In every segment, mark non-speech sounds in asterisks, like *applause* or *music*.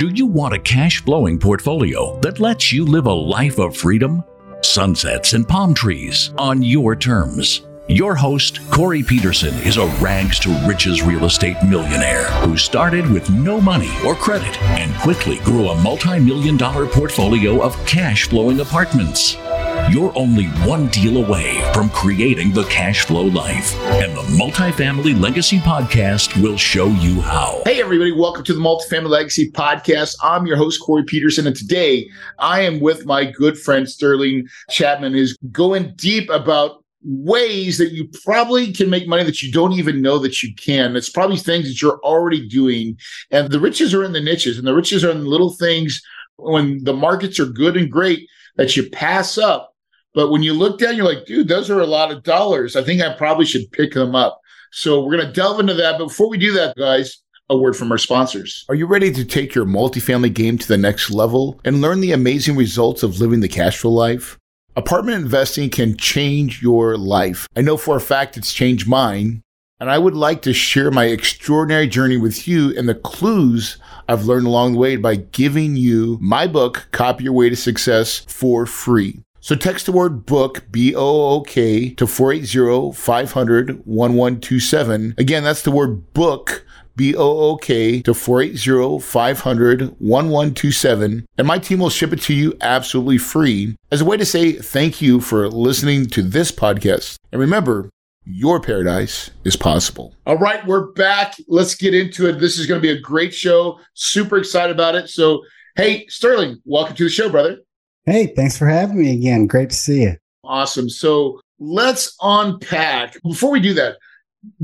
Do you want a cash flowing portfolio that lets you live a life of freedom? Sunsets and palm trees on your terms. Your host, Corey Peterson, is a rags to riches real estate millionaire who started with no money or credit and quickly grew a multi million dollar portfolio of cash flowing apartments. You're only one deal away from creating the cash flow life, and the Multifamily Legacy Podcast will show you how. Hey, everybody, welcome to the Multifamily Legacy Podcast. I'm your host, Corey Peterson, and today I am with my good friend Sterling Chapman, who's going deep about ways that you probably can make money that you don't even know that you can. It's probably things that you're already doing. And the riches are in the niches, and the riches are in the little things when the markets are good and great that you pass up but when you look down, you're like, dude, those are a lot of dollars. I think I probably should pick them up. So we're going to delve into that. But before we do that, guys, a word from our sponsors. Are you ready to take your multifamily game to the next level and learn the amazing results of living the cash flow life? Apartment investing can change your life. I know for a fact it's changed mine. And I would like to share my extraordinary journey with you and the clues I've learned along the way by giving you my book, Copy Your Way to Success, for free. So text the word book, B O O K, to 480 500 1127. Again, that's the word book. B O O K to 480 500 1127. And my team will ship it to you absolutely free as a way to say thank you for listening to this podcast. And remember, your paradise is possible. All right, we're back. Let's get into it. This is going to be a great show. Super excited about it. So, hey, Sterling, welcome to the show, brother. Hey, thanks for having me again. Great to see you. Awesome. So let's unpack. Before we do that,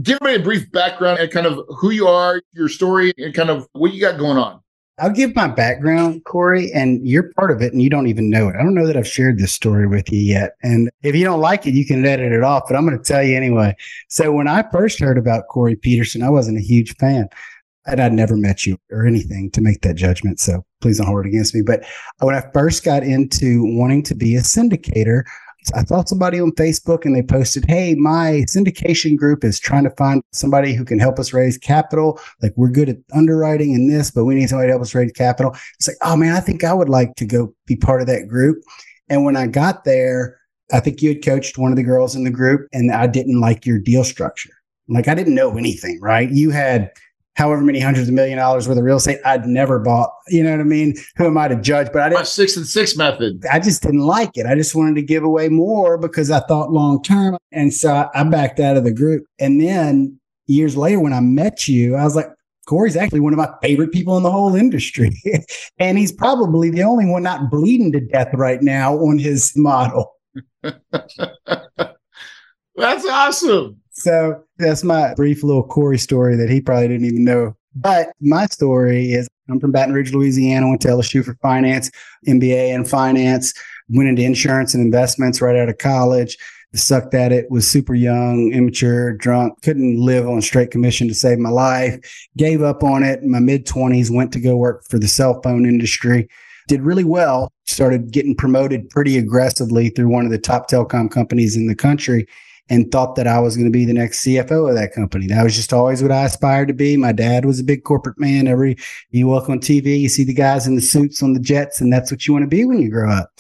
give me a brief background and kind of who you are, your story, and kind of what you got going on. I'll give my background, Corey, and you're part of it and you don't even know it. I don't know that I've shared this story with you yet. And if you don't like it, you can edit it off, but I'm going to tell you anyway. So when I first heard about Corey Peterson, I wasn't a huge fan and I'd never met you or anything to make that judgment. So please don't hold it against me. But when I first got into wanting to be a syndicator, I saw somebody on Facebook and they posted, Hey, my syndication group is trying to find somebody who can help us raise capital. Like we're good at underwriting and this, but we need somebody to help us raise capital. It's like, oh man, I think I would like to go be part of that group. And when I got there, I think you had coached one of the girls in the group and I didn't like your deal structure. Like I didn't know anything, right? You had however many hundreds of million dollars worth of real estate I'd never bought. You know what I mean? Who am I to judge? But I didn't. My six and six method. I just didn't like it. I just wanted to give away more because I thought long term. And so I backed out of the group. And then years later, when I met you, I was like, Corey's actually one of my favorite people in the whole industry. *laughs* and he's probably the only one not bleeding to death right now on his model. *laughs* That's awesome. So that's my brief little Corey story that he probably didn't even know. But my story is I'm from Baton Rouge, Louisiana, went to LSU for finance, MBA in finance, went into insurance and investments right out of college. Sucked at it, was super young, immature, drunk, couldn't live on straight commission to save my life. Gave up on it in my mid 20s, went to go work for the cell phone industry. Did really well, started getting promoted pretty aggressively through one of the top telecom companies in the country and thought that I was going to be the next CFO of that company. That was just always what I aspired to be. My dad was a big corporate man. Every you walk on TV, you see the guys in the suits on the jets, and that's what you want to be when you grow up.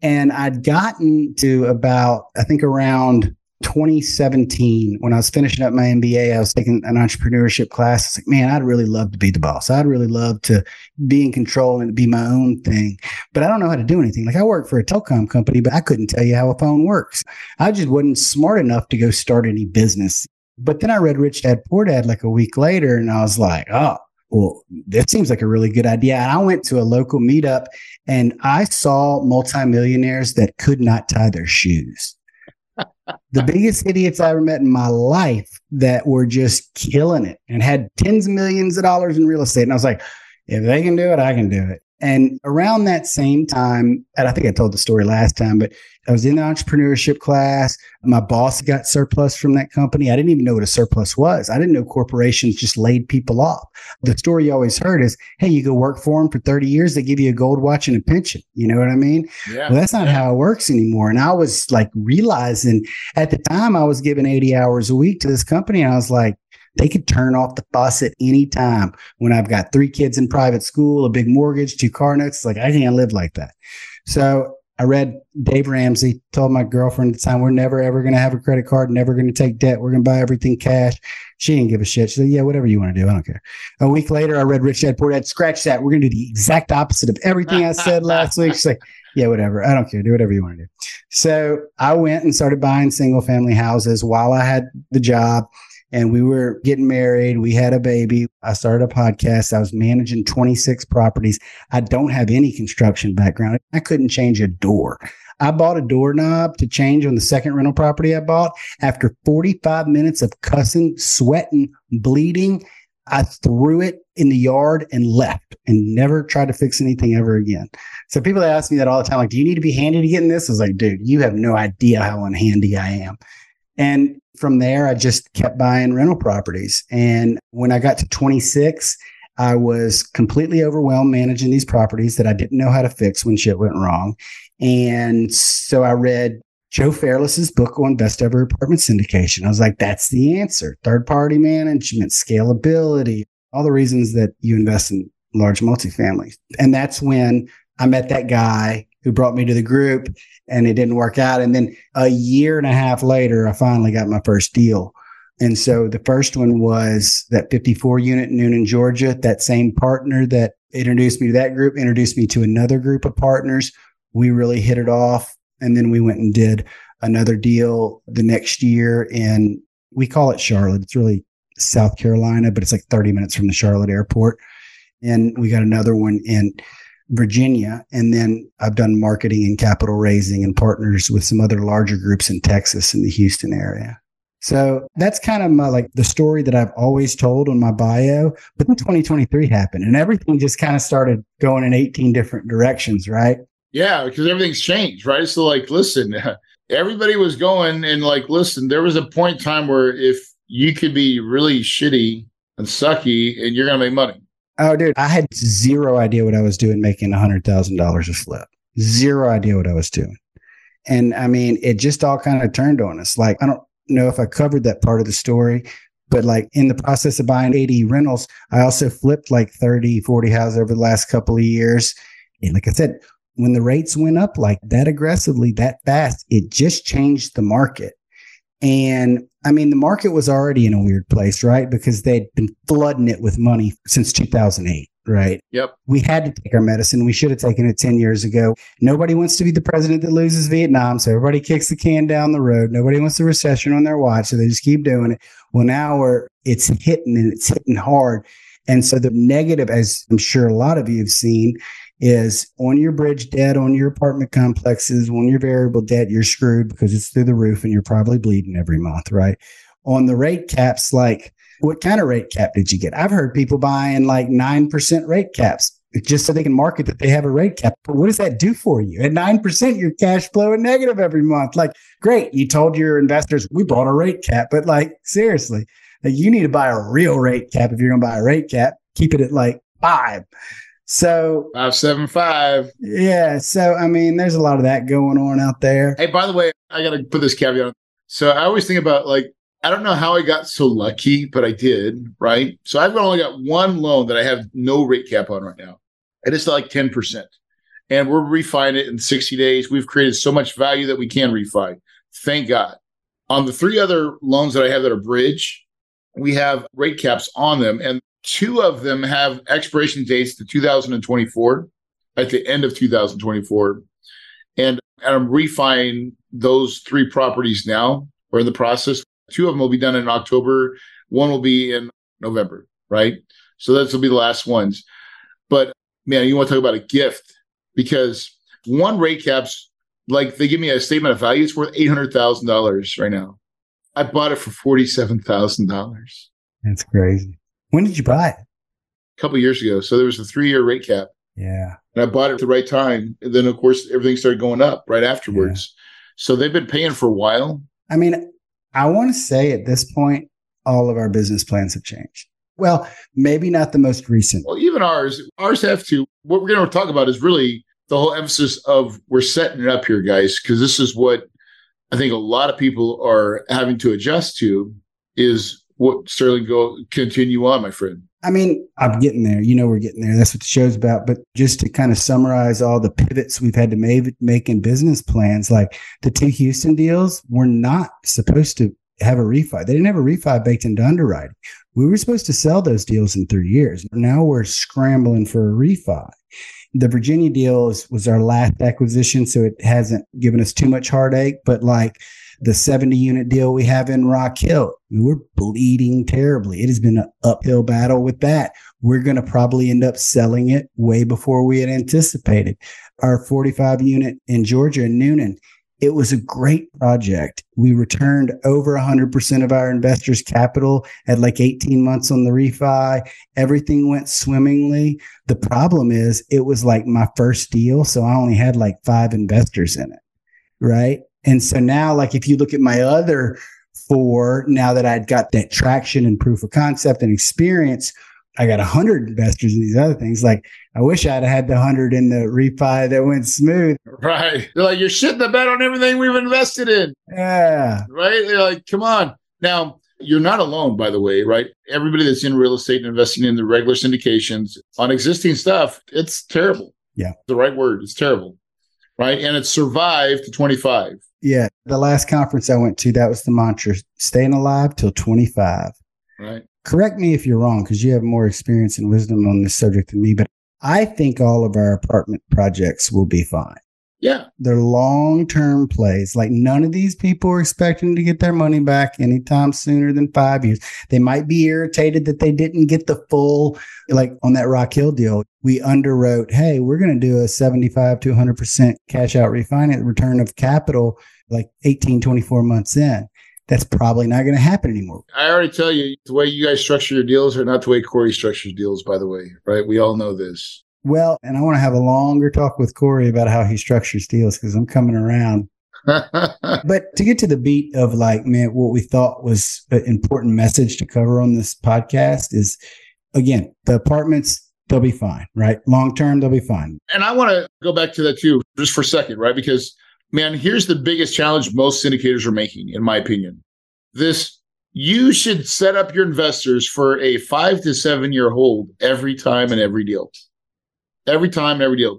And I'd gotten to about, I think around 2017, when I was finishing up my MBA, I was taking an entrepreneurship class. It's like, man, I'd really love to be the boss. I'd really love to be in control and be my own thing. But I don't know how to do anything. Like I work for a telecom company, but I couldn't tell you how a phone works. I just wasn't smart enough to go start any business. But then I read Rich Dad Poor Dad like a week later, and I was like, oh, well, that seems like a really good idea. And I went to a local meetup and I saw multimillionaires that could not tie their shoes the biggest idiots I ever met in my life that were just killing it and had tens of millions of dollars in real estate. And I was like, if they can do it, I can do it. And around that same time, and I think I told the story last time, but I was in the entrepreneurship class. My boss got surplus from that company. I didn't even know what a surplus was. I didn't know corporations just laid people off. The story you always heard is, hey, you go work for them for 30 years, they give you a gold watch and a pension. You know what I mean? Yeah. Well, that's not yeah. how it works anymore. And I was like realizing at the time I was giving 80 hours a week to this company. And I was like, They could turn off the faucet anytime when I've got three kids in private school, a big mortgage, two car notes. Like I can't live like that. So I read Dave Ramsey told my girlfriend at the time, we're never ever going to have a credit card, never going to take debt. We're going to buy everything cash. She didn't give a shit. She said, yeah, whatever you want to do. I don't care. A week later, I read Rich Dad Poor Dad. Scratch that. We're going to do the exact opposite of everything I said last week. She's like, yeah, whatever. I don't care. Do whatever you want to do. So I went and started buying single family houses while I had the job and we were getting married. We had a baby. I started a podcast. I was managing 26 properties. I don't have any construction background. I couldn't change a door. I bought a doorknob to change on the second rental property I bought. After 45 minutes of cussing, sweating, bleeding, I threw it in the yard and left and never tried to fix anything ever again. So people ask me that all the time, like, do you need to be handy to get in this? I was like, dude, you have no idea how unhandy I am. And from there, I just kept buying rental properties. And when I got to 26, I was completely overwhelmed managing these properties that I didn't know how to fix when shit went wrong. And so I read Joe Fairless's book on best ever apartment syndication. I was like, that's the answer. Third party management, scalability, all the reasons that you invest in large multifamily. And that's when I met that guy who brought me to the group and it didn't work out. And then a year and a half later, I finally got my first deal. And so the first one was that 54 unit in Newnan, Georgia. That same partner that introduced me to that group introduced me to another group of partners. We really hit it off. And then we went and did another deal the next year in, we call it Charlotte. It's really South Carolina, but it's like 30 minutes from the Charlotte airport. And we got another one in Virginia. And then I've done marketing and capital raising and partners with some other larger groups in Texas and the Houston area. So that's kind of my like the story that I've always told on my bio. But then 2023 happened and everything just kind of started going in 18 different directions, right? Yeah, because everything's changed, right? So, like, listen, *laughs* everybody was going and, like, listen, there was a point in time where if you could be really shitty and sucky and you're going to make money. Oh, dude, I had zero idea what I was doing making a $100,000 a flip. Zero idea what I was doing. And I mean, it just all kind of turned on us. Like, I don't know if I covered that part of the story, but like in the process of buying 80 rentals, I also flipped like 30, 40 houses over the last couple of years. And like I said, when the rates went up like that aggressively, that fast, it just changed the market. And I mean, the market was already in a weird place, right? Because they'd been flooding it with money since 2008, right? Yep. We had to take our medicine. We should have taken it 10 years ago. Nobody wants to be the president that loses Vietnam. So everybody kicks the can down the road. Nobody wants a recession on their watch. So they just keep doing it. Well, now we're, it's hitting and it's hitting hard. And so the negative, as I'm sure a lot of you have seen, is on your bridge debt, on your apartment complexes, on your variable debt, you're screwed because it's through the roof and you're probably bleeding every month, right? On the rate caps, like what kind of rate cap did you get? I've heard people buying like 9% rate caps just so they can market that they have a rate cap. But what does that do for you? At 9%, your cash flow is negative every month. Like, great. You told your investors, we bought a rate cap, but like, seriously, you need to buy a real rate cap if you're going to buy a rate cap. Keep it at like five. So five seven five. Yeah. So I mean, there's a lot of that going on out there. Hey, by the way, I gotta put this caveat on. So I always think about like I don't know how I got so lucky, but I did, right? So I've only got one loan that I have no rate cap on right now. And it's like 10%. And we're refining it in 60 days. We've created so much value that we can refi. Thank God. On the three other loans that I have that are bridge, we have rate caps on them. And Two of them have expiration dates to 2024 at the end of 2024. And, and I'm refining those three properties now. We're in the process. Two of them will be done in October. One will be in November, right? So those will be the last ones. But man, you want to talk about a gift because one rate caps, like they give me a statement of value, it's worth $800,000 right now. I bought it for $47,000. That's crazy. When did you buy it? A couple years ago. So there was a three year rate cap. Yeah. And I bought it at the right time. And then, of course, everything started going up right afterwards. Yeah. So they've been paying for a while. I mean, I want to say at this point, all of our business plans have changed. Well, maybe not the most recent. Well, even ours, ours have to. What we're going to talk about is really the whole emphasis of we're setting it up here, guys, because this is what I think a lot of people are having to adjust to is what Sterling go continue on, my friend. I mean, I'm getting there. You know, we're getting there. That's what the show's about. But just to kind of summarize all the pivots we've had to make, make in business plans, like the two Houston deals were not supposed to have a refi. They didn't have a refi baked into underwriting. We were supposed to sell those deals in three years. Now we're scrambling for a refi. The Virginia deal was our last acquisition, so it hasn't given us too much heartache. But like the 70 unit deal we have in Rock Hill, we're bleeding terribly. It has been an uphill battle with that. We're going to probably end up selling it way before we had anticipated. Our 45 unit in Georgia in Newnan, it was a great project. We returned over 100% of our investors' capital at like 18 months on the refi. Everything went swimmingly. The problem is, it was like my first deal. So I only had like five investors in it. Right. And so now, like, if you look at my other four, now that I'd got that traction and proof of concept and experience, I got a hundred investors in these other things. Like I wish I'd had the hundred in the refi that went smooth. Right. They're like, you're shitting the bed on everything we've invested in. Yeah. Right. They're like, come on. Now you're not alone, by the way, right? Everybody that's in real estate and investing in the regular syndications on existing stuff, it's terrible. Yeah. The right word. It's terrible. Right. And it survived to 25. Yeah. The last conference I went to, that was the mantra staying alive till 25. Right correct me if you're wrong because you have more experience and wisdom on this subject than me, but I think all of our apartment projects will be fine. Yeah. They're long term plays. Like none of these people are expecting to get their money back anytime sooner than five years. They might be irritated that they didn't get the full, like on that Rock Hill deal, we underwrote, hey, we're going to do a 75 to 100% cash out refinance return of capital like 18, 24 months in that's probably not going to happen anymore. I already tell you the way you guys structure your deals are not the way Corey structures deals, by the way, right? We all know this. Well, and I want to have a longer talk with Corey about how he structures deals because I'm coming around. *laughs* but to get to the beat of like, man, what we thought was an important message to cover on this podcast is again, the apartments, they'll be fine, right? Long term, they'll be fine. And I want to go back to that too, just for a second, right? Because man, here's the biggest challenge most syndicators are making, in my opinion. This you should set up your investors for a five to seven year hold every time and every deal. Every time, every deal.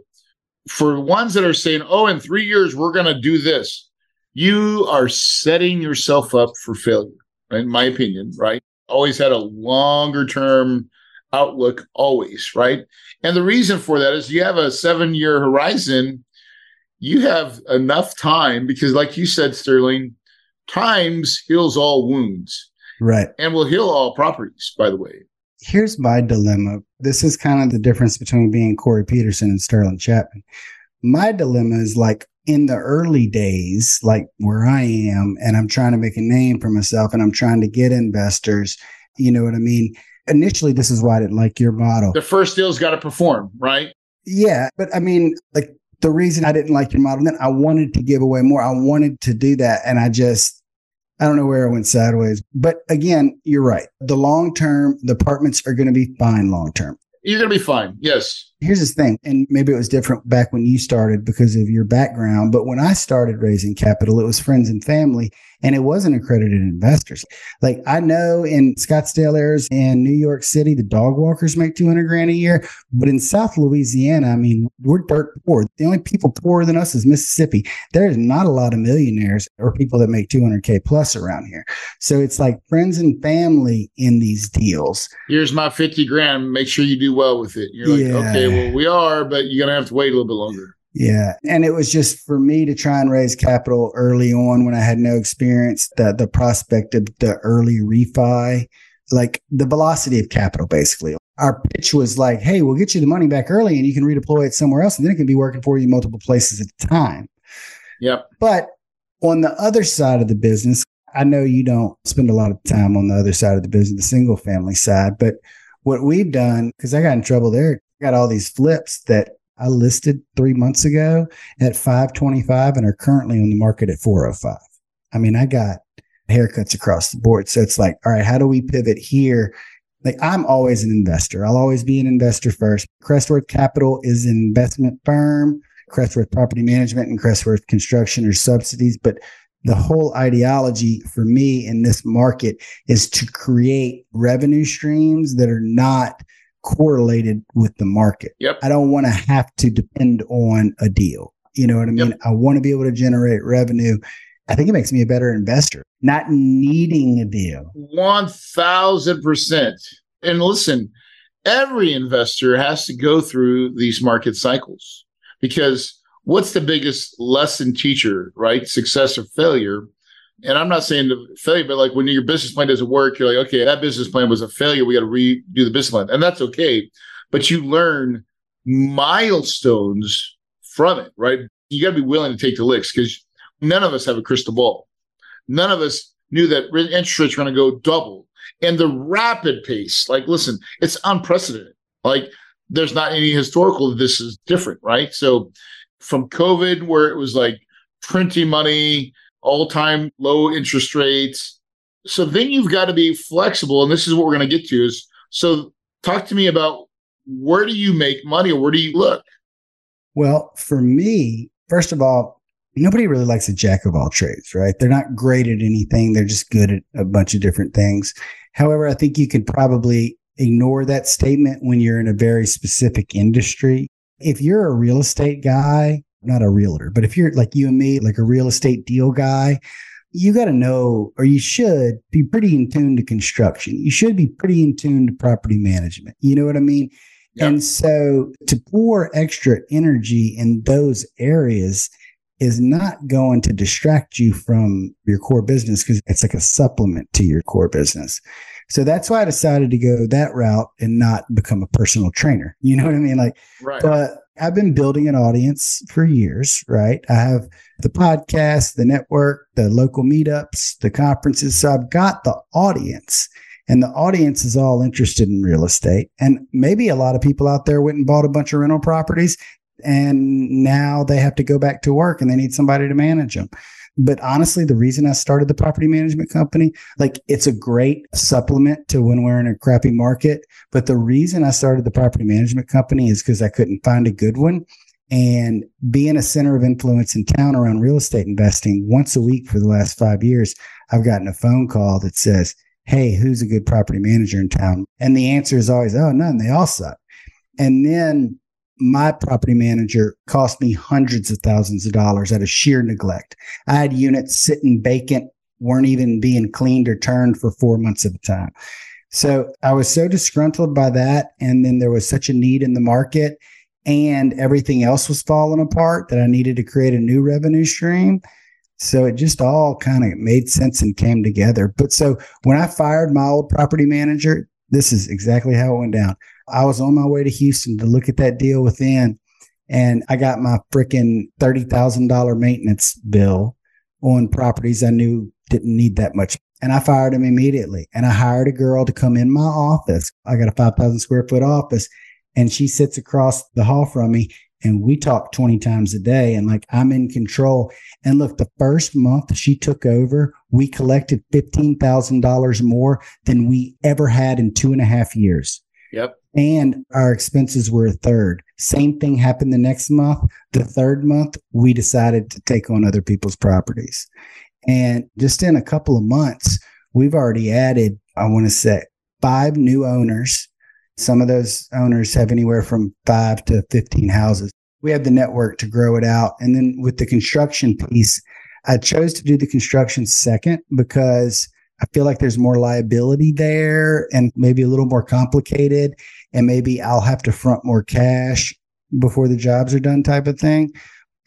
For ones that are saying, oh, in three years, we're going to do this, you are setting yourself up for failure, right? in my opinion, right? Always had a longer term outlook, always, right? And the reason for that is you have a seven year horizon you have enough time because, like you said, Sterling, times heals all wounds. Right. And will heal all properties, by the way. Here's my dilemma. This is kind of the difference between being Corey Peterson and Sterling Chapman. My dilemma is like in the early days, like where I am, and I'm trying to make a name for myself and I'm trying to get investors. You know what I mean? Initially, this is why I didn't like your model. The first deal's got to perform, right? Yeah. But I mean, like the reason I didn't like your model then I wanted to give away more. I wanted to do that. And I just, I don't know where I went sideways. But again, you're right. The long term, the apartments are going to be fine long term. You're going to be fine. Yes. Here's the thing, and maybe it was different back when you started because of your background. But when I started raising capital, it was friends and family and it wasn't accredited investors. Like I know in Scottsdale, Arizona, and New York City, the dog walkers make 200 grand a year. But in South Louisiana, I mean, we're dirt poor. The only people poorer than us is Mississippi. There's not a lot of millionaires or people that make 200K plus around here. So it's like friends and family in these deals. Here's my 50 grand. Make sure you do well with it. You're like, yeah. okay, well, we are, but you're going to have to wait a little bit longer. Yeah. And it was just for me to try and raise capital early on when I had no experience, the the prospect of the early refi, like the velocity of capital basically. Our pitch was like, hey, we'll get you the money back early and you can redeploy it somewhere else and then it can be working for you multiple places at a time. Yep. But on the other side of the business, I know you don't spend a lot of time on the other side of the business, the single family side, but what we've done, because I got in trouble there, got all these flips that I listed three months ago at 525 and are currently on the market at 405. I mean, I got haircuts across the board. So it's like, all right, how do we pivot here? Like I'm always an investor. I'll always be an investor first. Crestworth Capital is an investment firm. Crestworth Property Management and Crestworth Construction are subsidies, but the whole ideology for me in this market is to create revenue streams that are not correlated with the market. Yep. I don't want to have to depend on a deal. You know what I mean? Yep. I want to be able to generate revenue. I think it makes me a better investor, not needing a deal. 1000%. And listen, every investor has to go through these market cycles because what's the biggest lesson teacher, right? Success or failure. And I'm not saying the failure, but like when your business plan doesn't work, you're like, okay, that business plan was a failure. We got to redo the business plan. And that's okay. But you learn milestones from it, right? You got to be willing to take the licks because none of us have a crystal ball. None of us knew that interest rates were going to go double. And the rapid pace, like, listen, it's unprecedented. Like, there's not any historical this is different, right? So from COVID, where it was like printing money, all time low interest rates. So then you've got to be flexible. And this is what we're going to get to is so talk to me about where do you make money or where do you look? Well, for me, first of all, nobody really likes a jack of all trades, right? They're not great at anything. They're just good at a bunch of different things. However, I think you could probably ignore that statement when you're in a very specific industry if you're a real estate guy, not a realtor, but if you're like you and me, like a real estate deal guy, you got to know, or you should be pretty in tune to construction. You should be pretty in tune to property management. You know what I mean? Yep. And so to pour extra energy in those areas is not going to distract you from your core business because it's like a supplement to your core business. So that's why I decided to go that route and not become a personal trainer. You know what I mean? Like, right. but I've been building an audience for years, right? I have the podcast, the network, the local meetups, the conferences. So I've got the audience and the audience is all interested in real estate. And maybe a lot of people out there went and bought a bunch of rental properties and now they have to go back to work and they need somebody to manage them. But honestly, the reason I started the property management company, like it's a great supplement to when we're in a crappy market. But the reason I started the property management company is because I couldn't find a good one. And being a center of influence in town around real estate investing once a week for the last five years, I've gotten a phone call that says, Hey, who's a good property manager in town? And the answer is always, Oh, none. They all suck. And then my property manager cost me hundreds of thousands of dollars out of sheer neglect. I had units sitting vacant, weren't even being cleaned or turned for four months at a time. So I was so disgruntled by that. And then there was such a need in the market and everything else was falling apart that I needed to create a new revenue stream. So it just all kind of made sense and came together. But so when I fired my old property manager, this is exactly how it went down. I was on my way to Houston to look at that deal within, and I got my freaking $30,000 maintenance bill on properties I knew didn't need that much. And I fired him immediately. And I hired a girl to come in my office. I got a 5,000 square foot office, and she sits across the hall from me. And we talk 20 times a day, and like I'm in control. And look, the first month she took over, we collected $15,000 more than we ever had in two and a half years. Yep and our expenses were a third. Same thing happened the next month. The third month, we decided to take on other people's properties. And just in a couple of months, we've already added, I want to say, five new owners. Some of those owners have anywhere from five to 15 houses. We have the network to grow it out. And then with the construction piece, I chose to do the construction second because I feel like there's more liability there and maybe a little more complicated. And maybe I'll have to front more cash before the jobs are done, type of thing.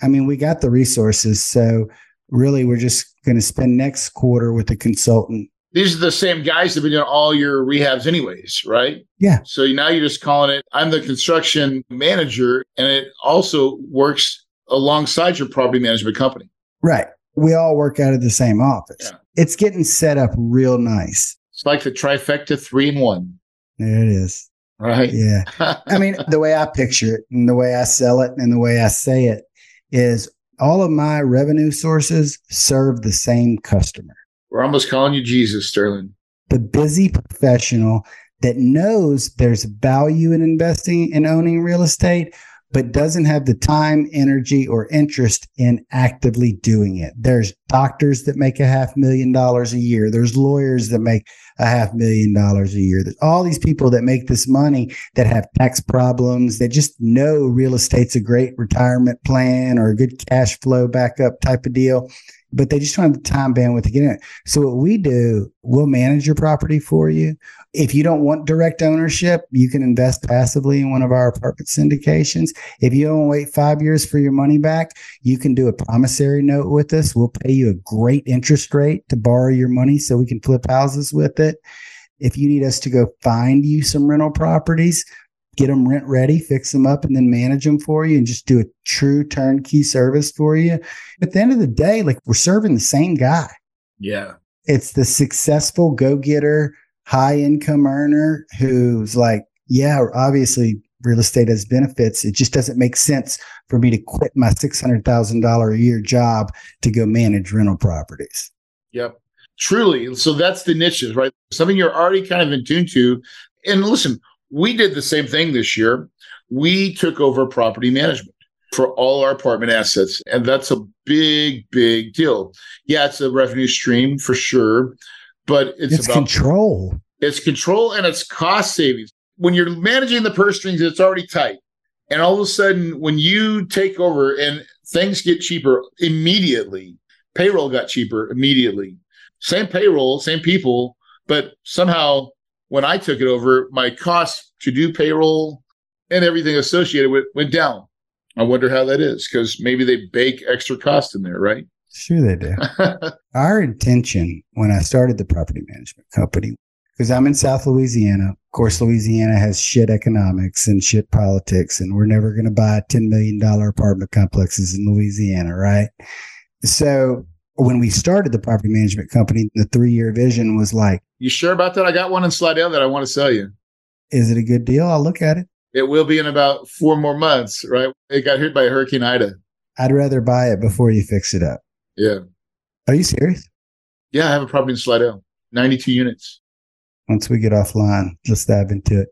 I mean, we got the resources. So really, we're just going to spend next quarter with a consultant. These are the same guys that have been doing all your rehabs, anyways, right? Yeah. So now you're just calling it, I'm the construction manager, and it also works alongside your property management company. Right. We all work out of the same office. Yeah it's getting set up real nice. It's like the trifecta three in one. There it is. Right. Yeah. *laughs* I mean, the way I picture it and the way I sell it and the way I say it is all of my revenue sources serve the same customer. We're almost calling you Jesus, Sterling. The busy professional that knows there's value in investing and owning real estate, but doesn't have the time, energy, or interest in actively doing it. There's doctors that make a half million dollars a year. There's lawyers that make a half million dollars a year. There's all these people that make this money that have tax problems that just know real estate's a great retirement plan or a good cash flow backup type of deal but they just don't have the time bandwidth to get in it. So what we do, we'll manage your property for you. If you don't want direct ownership, you can invest passively in one of our apartment syndications. If you don't wait five years for your money back, you can do a promissory note with us. We'll pay you a great interest rate to borrow your money so we can flip houses with it. If you need us to go find you some rental properties, get them rent ready, fix them up, and then manage them for you and just do a true turnkey service for you. At the end of the day, like we're serving the same guy. Yeah. It's the successful go getter, high income earner who's like, yeah, obviously real estate has benefits. It just doesn't make sense for me to quit my $600,000 a year job to go manage rental properties. Yep. Truly. So that's the niches, right? Something you're already kind of in tune to. And listen, we did the same thing this year. We took over property management for all our apartment assets. And that's a big, big deal. Yeah, it's a revenue stream for sure, but it's, it's about control. It's control and it's cost savings. When you're managing the purse strings, it's already tight. And all of a sudden, when you take over and things get cheaper immediately, payroll got cheaper immediately. Same payroll, same people, but somehow when I took it over, my cost to do payroll and everything associated with went down. I wonder how that is because maybe they bake extra cost in there, right? Sure, they do. *laughs* Our intention when I started the property management company, because I'm in South Louisiana. Of course, Louisiana has shit economics and shit politics, and we're never going to buy $10 million apartment complexes in Louisiana, right? So when we started the property management company, the three year vision was like, You sure about that? I got one in Slidell that I want to sell you. Is it a good deal? I'll look at it. It will be in about four more months, right? It got hit by Hurricane Ida. I'd rather buy it before you fix it up. Yeah. Are you serious? Yeah, I have a property in Slidell, 92 units. Once we get offline, let's dive into it.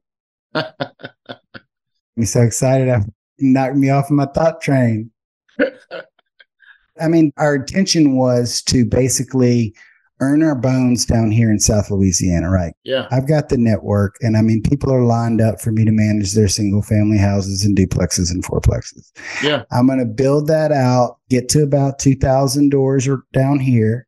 *laughs* I'm so excited. I knocked me off of my thought train. *laughs* I mean, our intention was to basically earn our bones down here in South Louisiana, right? Yeah. I've got the network, and I mean, people are lined up for me to manage their single family houses and duplexes and fourplexes. Yeah. I'm going to build that out, get to about 2,000 doors or down here.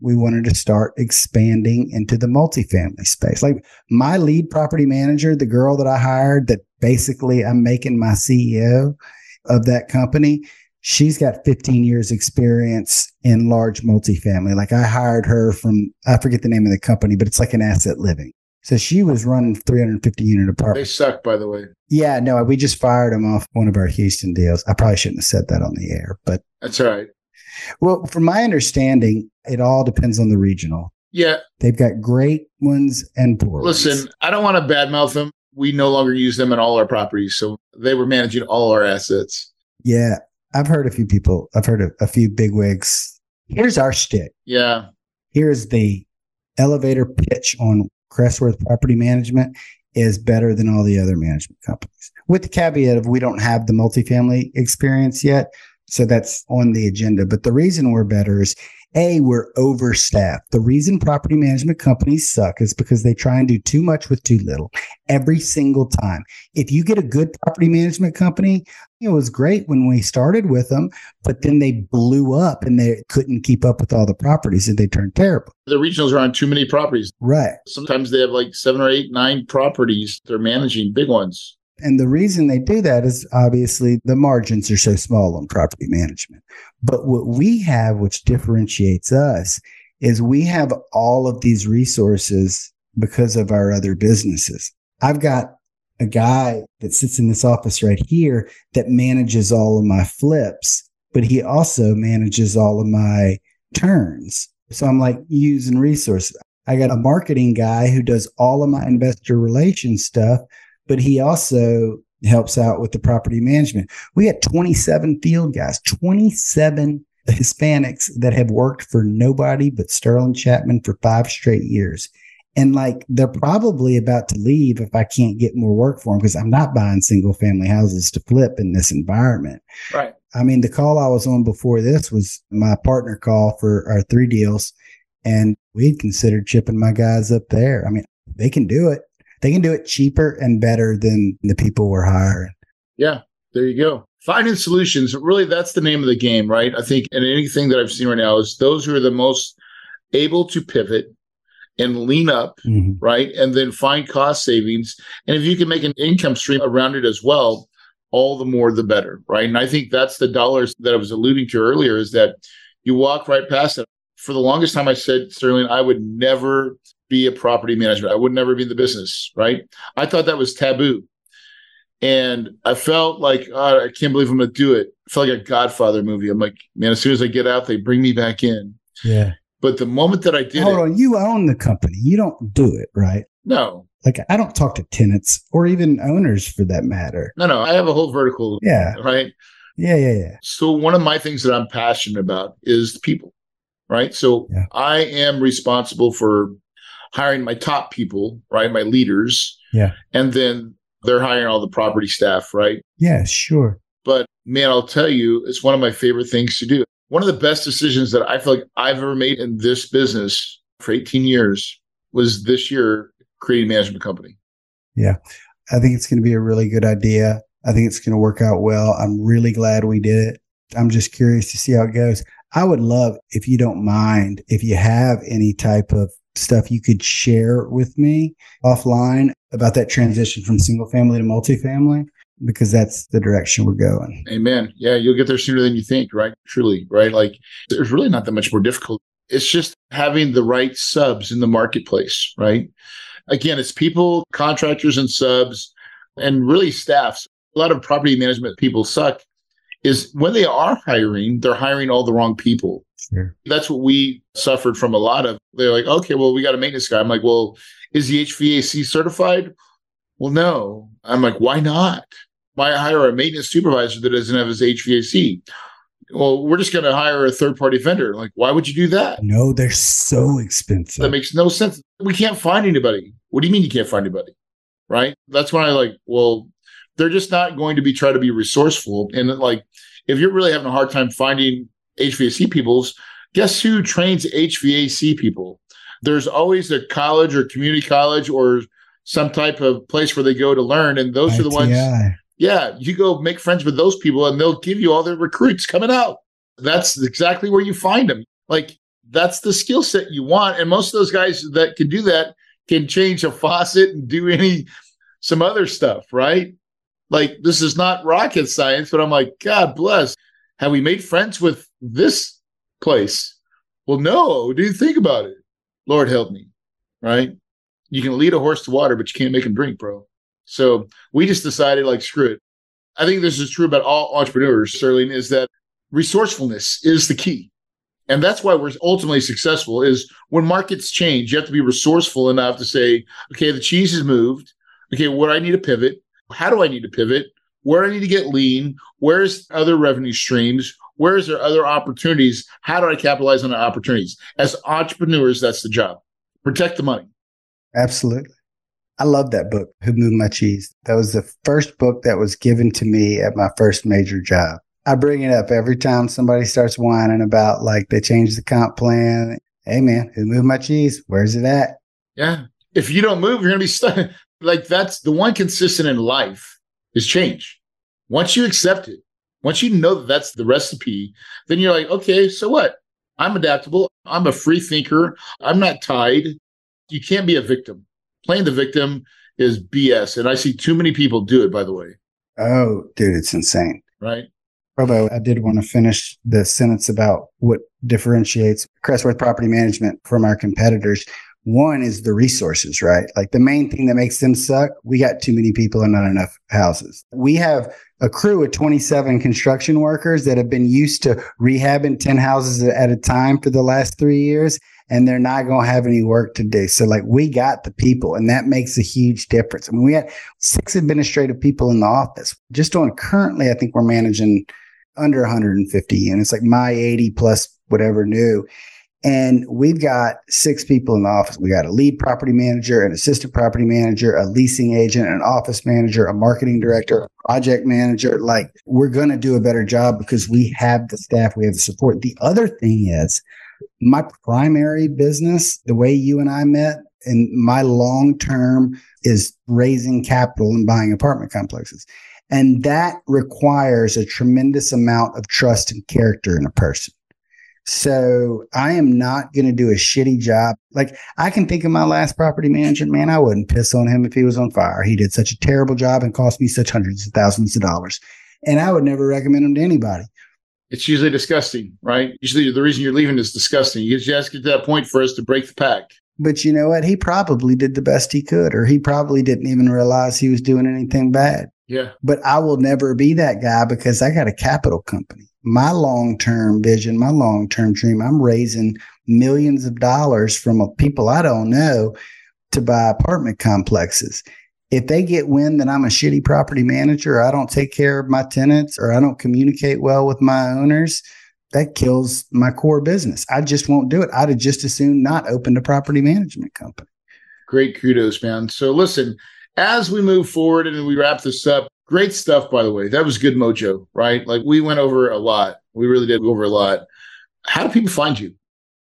We wanted to start expanding into the multifamily space. Like my lead property manager, the girl that I hired, that basically I'm making my CEO of that company she's got 15 years experience in large multifamily. Like I hired her from, I forget the name of the company, but it's like an asset living. So she was running 350 unit apartment. They suck, by the way. Yeah, no, we just fired them off one of our Houston deals. I probably shouldn't have said that on the air, but that's all right. Well, from my understanding, it all depends on the regional. Yeah. They've got great ones and poor Listen, ones. I don't want to badmouth them. We no longer use them in all our properties. So they were managing all our assets. Yeah. I've heard a few people, I've heard a, a few big wigs. Here's our stick. Yeah. Here's the elevator pitch on Crestworth Property Management is better than all the other management companies. With the caveat of we don't have the multifamily experience yet. So that's on the agenda. But the reason we're better is a, we're overstaffed. The reason property management companies suck is because they try and do too much with too little every single time. If you get a good property management company, it was great when we started with them, but then they blew up and they couldn't keep up with all the properties and they turned terrible. The regionals are on too many properties. Right. Sometimes they have like seven or eight, nine properties they're managing, big ones. And the reason they do that is obviously the margins are so small on property management. But what we have, which differentiates us, is we have all of these resources because of our other businesses. I've got a guy that sits in this office right here that manages all of my flips, but he also manages all of my turns. So I'm like using resources. I got a marketing guy who does all of my investor relations stuff, but he also helps out with the property management. We had 27 field guys, 27 Hispanics that have worked for nobody but Sterling Chapman for five straight years. And like they're probably about to leave if I can't get more work for them because I'm not buying single family houses to flip in this environment. Right. I mean, the call I was on before this was my partner call for our three deals. And we'd considered chipping my guys up there. I mean, they can do it. They can do it cheaper and better than the people we're hiring. Yeah, there you go. Finding solutions. Really, that's the name of the game, right? I think, and anything that I've seen right now is those who are the most able to pivot and lean up, mm-hmm. right? And then find cost savings. And if you can make an income stream around it as well, all the more the better, right? And I think that's the dollars that I was alluding to earlier is that you walk right past it. For the longest time, I said, Sterling, I would never be a property management. I would never be in the business, right? I thought that was taboo. And I felt like, oh, I can't believe I'm going to do it. I felt like a Godfather movie. I'm like, man, as soon as I get out, they bring me back in. Yeah. But the moment that I did Hold it, on, you own the company. You don't do it, right? No. Like I don't talk to tenants or even owners for that matter. No, no. I have a whole vertical. Yeah. Right. Yeah, yeah, yeah. So one of my things that I'm passionate about is people. Right. So yeah. I am responsible for hiring my top people, right? My leaders. Yeah. And then they're hiring all the property staff, right? Yeah, sure. But man, I'll tell you, it's one of my favorite things to do. One of the best decisions that I feel like I've ever made in this business for 18 years was this year creating a management company. Yeah. I think it's going to be a really good idea. I think it's going to work out well. I'm really glad we did it. I'm just curious to see how it goes. I would love, if you don't mind, if you have any type of stuff you could share with me offline about that transition from single family to multifamily because that's the direction we're going. Amen. Yeah, you'll get there sooner than you think, right? Truly, right? Like there's really not that much more difficult. It's just having the right subs in the marketplace, right? Again, it's people, contractors and subs, and really staffs. A lot of property management people suck is when they are hiring, they're hiring all the wrong people. Sure. That's what we suffered from a lot of. They're like, okay, well, we got a maintenance guy. I'm like, well, is the HVAC certified? Well, no. I'm like, why not? Why hire a maintenance supervisor that doesn't have his HVAC? Well, we're just going to hire a third party vendor. Like, why would you do that? No, they're so expensive. That makes no sense. We can't find anybody. What do you mean you can't find anybody? Right. That's when I like, well, they're just not going to be try to be resourceful. And like, if you're really having a hard time finding HVAC peoples, guess who trains HVAC people? There's always a college or community college or some type of place where they go to learn. And those ITI. are the ones. Yeah. You go make friends with those people and they'll give you all their recruits coming out. That's exactly where you find them. Like that's the skill set you want. And most of those guys that can do that can change a faucet and do any some other stuff, right? Like this is not rocket science, but I'm like, God bless. Have we made friends with this place? Well, no. Do you think about it? Lord help me. Right? You can lead a horse to water, but you can't make him drink, bro. So we just decided, like, screw it. I think this is true about all entrepreneurs, Sterling, is that resourcefulness is the key. And that's why we're ultimately successful is when markets change, you have to be resourceful enough to say, okay, the cheese has moved. Okay, what I need to pivot? How do I need to pivot? Where I need to get lean? Where's other revenue streams? Where is there other opportunities? How do I capitalize on the opportunities? As entrepreneurs, that's the job. Protect the money. Absolutely. I love that book, Who Moved My Cheese. That was the first book that was given to me at my first major job. I bring it up every time somebody starts whining about like they changed the comp plan. Hey man, who moved my cheese? Where's it at? Yeah. If you don't move, you're gonna be stuck. Like that's the one consistent in life is change. Once you accept it, once you know that that's the recipe, then you're like, okay, so what? I'm adaptable. I'm a free thinker. I'm not tied. You can't be a victim. Playing the victim is BS. And I see too many people do it, by the way. Oh, dude, it's insane. Right. Provo, I did want to finish the sentence about what differentiates Crestworth Property Management from our competitors. One is the resources, right? Like the main thing that makes them suck, we got too many people and not enough houses. We have a crew of 27 construction workers that have been used to rehabbing 10 houses at a time for the last three years, and they're not going to have any work to do. So, like, we got the people, and that makes a huge difference. I mean, we had six administrative people in the office. Just on currently, I think we're managing under 150 units, like my 80 plus whatever new. And we've got six people in the office. We got a lead property manager, an assistant property manager, a leasing agent, an office manager, a marketing director, a project manager. Like we're going to do a better job because we have the staff, we have the support. The other thing is my primary business, the way you and I met, and my long term is raising capital and buying apartment complexes. And that requires a tremendous amount of trust and character in a person. So I am not going to do a shitty job. Like I can think of my last property manager, man, I wouldn't piss on him if he was on fire. He did such a terrible job and cost me such hundreds of thousands of dollars. And I would never recommend him to anybody. It's usually disgusting, right? Usually the reason you're leaving is disgusting. You just get to that point for us to break the pact. But you know what? He probably did the best he could, or he probably didn't even realize he was doing anything bad. Yeah. But I will never be that guy because I got a capital company. My long term vision, my long term dream, I'm raising millions of dollars from people I don't know to buy apartment complexes. If they get wind that I'm a shitty property manager, I don't take care of my tenants, or I don't communicate well with my owners, that kills my core business. I just won't do it. I'd have just as soon not opened a property management company. Great kudos, man. So listen, as we move forward and we wrap this up, great stuff, by the way. That was good mojo, right? Like we went over a lot. We really did go over a lot. How do people find you?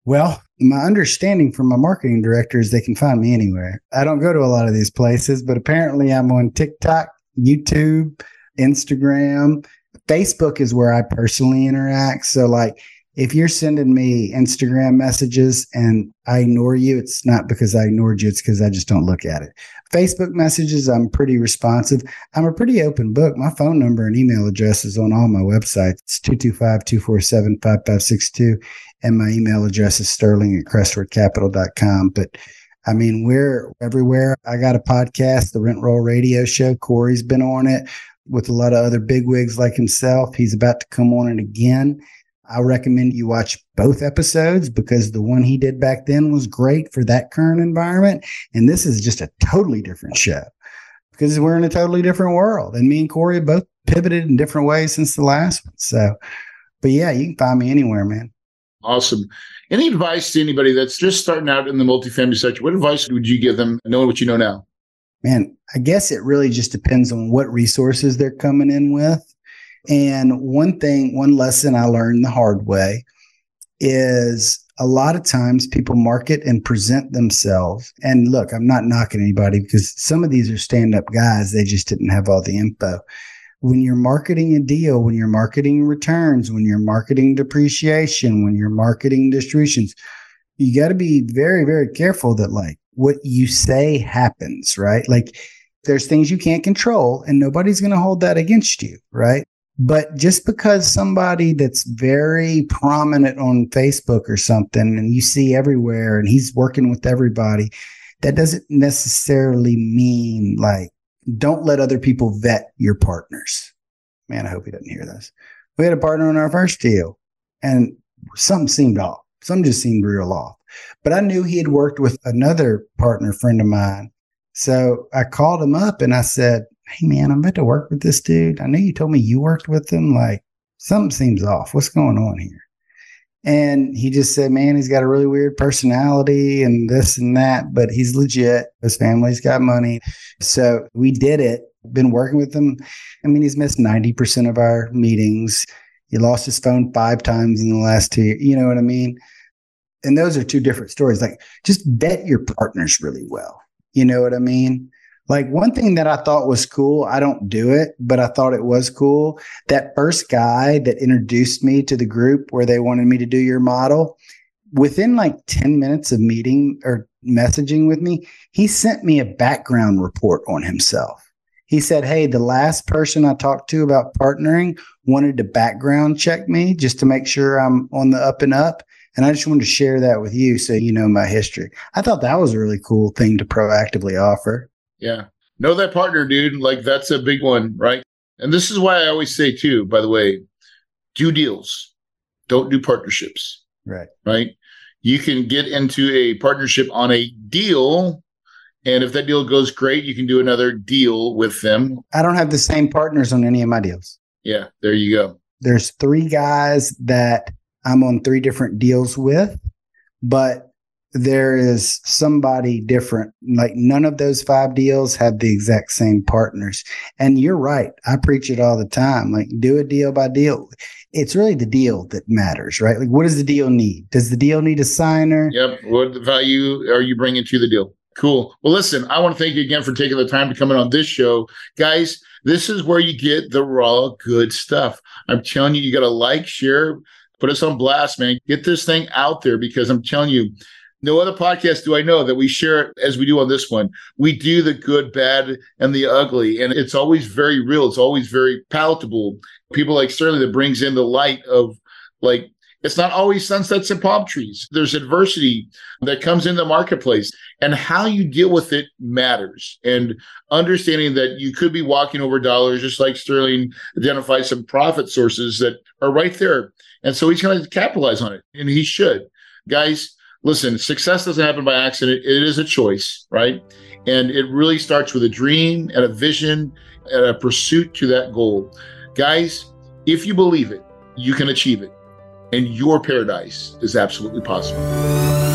Well, my understanding from my marketing director is they can find me anywhere. I don't go to a lot of these places, but apparently I'm on TikTok, YouTube, Instagram. Facebook is where I personally interact. So, like, if you're sending me Instagram messages and I ignore you, it's not because I ignored you, it's because I just don't look at it. Facebook messages, I'm pretty responsive. I'm a pretty open book. My phone number and email address is on all my websites. It's 225 247 5562. And my email address is sterling at crestworthcapital.com. But I mean, we're everywhere. I got a podcast, the Rent Roll Radio Show. Corey's been on it with a lot of other bigwigs like himself. He's about to come on it again. I recommend you watch both episodes because the one he did back then was great for that current environment. And this is just a totally different show because we're in a totally different world. And me and Corey have both pivoted in different ways since the last one. So, but yeah, you can find me anywhere, man. Awesome. Any advice to anybody that's just starting out in the multifamily sector? What advice would you give them knowing what you know now? Man, I guess it really just depends on what resources they're coming in with and one thing, one lesson I learned the hard way is a lot of times people market and present themselves. And look, I'm not knocking anybody because some of these are stand up guys. They just didn't have all the info. When you're marketing a deal, when you're marketing returns, when you're marketing depreciation, when you're marketing distributions, you got to be very, very careful that like what you say happens, right? Like there's things you can't control and nobody's going to hold that against you, right? But just because somebody that's very prominent on Facebook or something and you see everywhere and he's working with everybody, that doesn't necessarily mean like, don't let other people vet your partners. Man, I hope he doesn't hear this. We had a partner on our first deal and something seemed off. Something just seemed real off. But I knew he had worked with another partner friend of mine. So I called him up and I said, hey man, I'm about to work with this dude. I know you told me you worked with him. Like something seems off. What's going on here? And he just said, man, he's got a really weird personality and this and that, but he's legit. His family's got money. So we did it. Been working with him. I mean, he's missed 90% of our meetings. He lost his phone five times in the last two years. You know what I mean? And those are two different stories. Like just vet your partners really well. You know what I mean? Like one thing that I thought was cool, I don't do it, but I thought it was cool. That first guy that introduced me to the group where they wanted me to do your model, within like 10 minutes of meeting or messaging with me, he sent me a background report on himself. He said, Hey, the last person I talked to about partnering wanted to background check me just to make sure I'm on the up and up. And I just wanted to share that with you so you know my history. I thought that was a really cool thing to proactively offer. Yeah. Know that partner, dude. Like that's a big one, right? And this is why I always say too, by the way, do deals. Don't do partnerships. Right. Right. You can get into a partnership on a deal. And if that deal goes great, you can do another deal with them. I don't have the same partners on any of my deals. Yeah, there you go. There's three guys that I'm on three different deals with, but there is somebody different. Like none of those five deals have the exact same partners. And you're right. I preach it all the time. Like do a deal by deal. It's really the deal that matters, right? Like what does the deal need? Does the deal need a signer? Yep. What value are you bringing to the deal? Cool. Well, listen, I want to thank you again for taking the time to come in on this show. Guys, this is where you get the raw good stuff. I'm telling you, you got to like, share, put us on blast, man. Get this thing out there because I'm telling you, no other podcast do I know that we share it as we do on this one. We do the good, bad, and the ugly, and it's always very real. It's always very palatable. People like Sterling that brings in the light of like it's not always sunsets and palm trees. There's adversity that comes in the marketplace, and how you deal with it matters. And understanding that you could be walking over dollars, just like Sterling identified some profit sources that are right there. And so he's going to capitalize on it, and he should. Guys, listen, success doesn't happen by accident. It is a choice, right? And it really starts with a dream and a vision and a pursuit to that goal. Guys, if you believe it, you can achieve it. And your paradise is absolutely possible.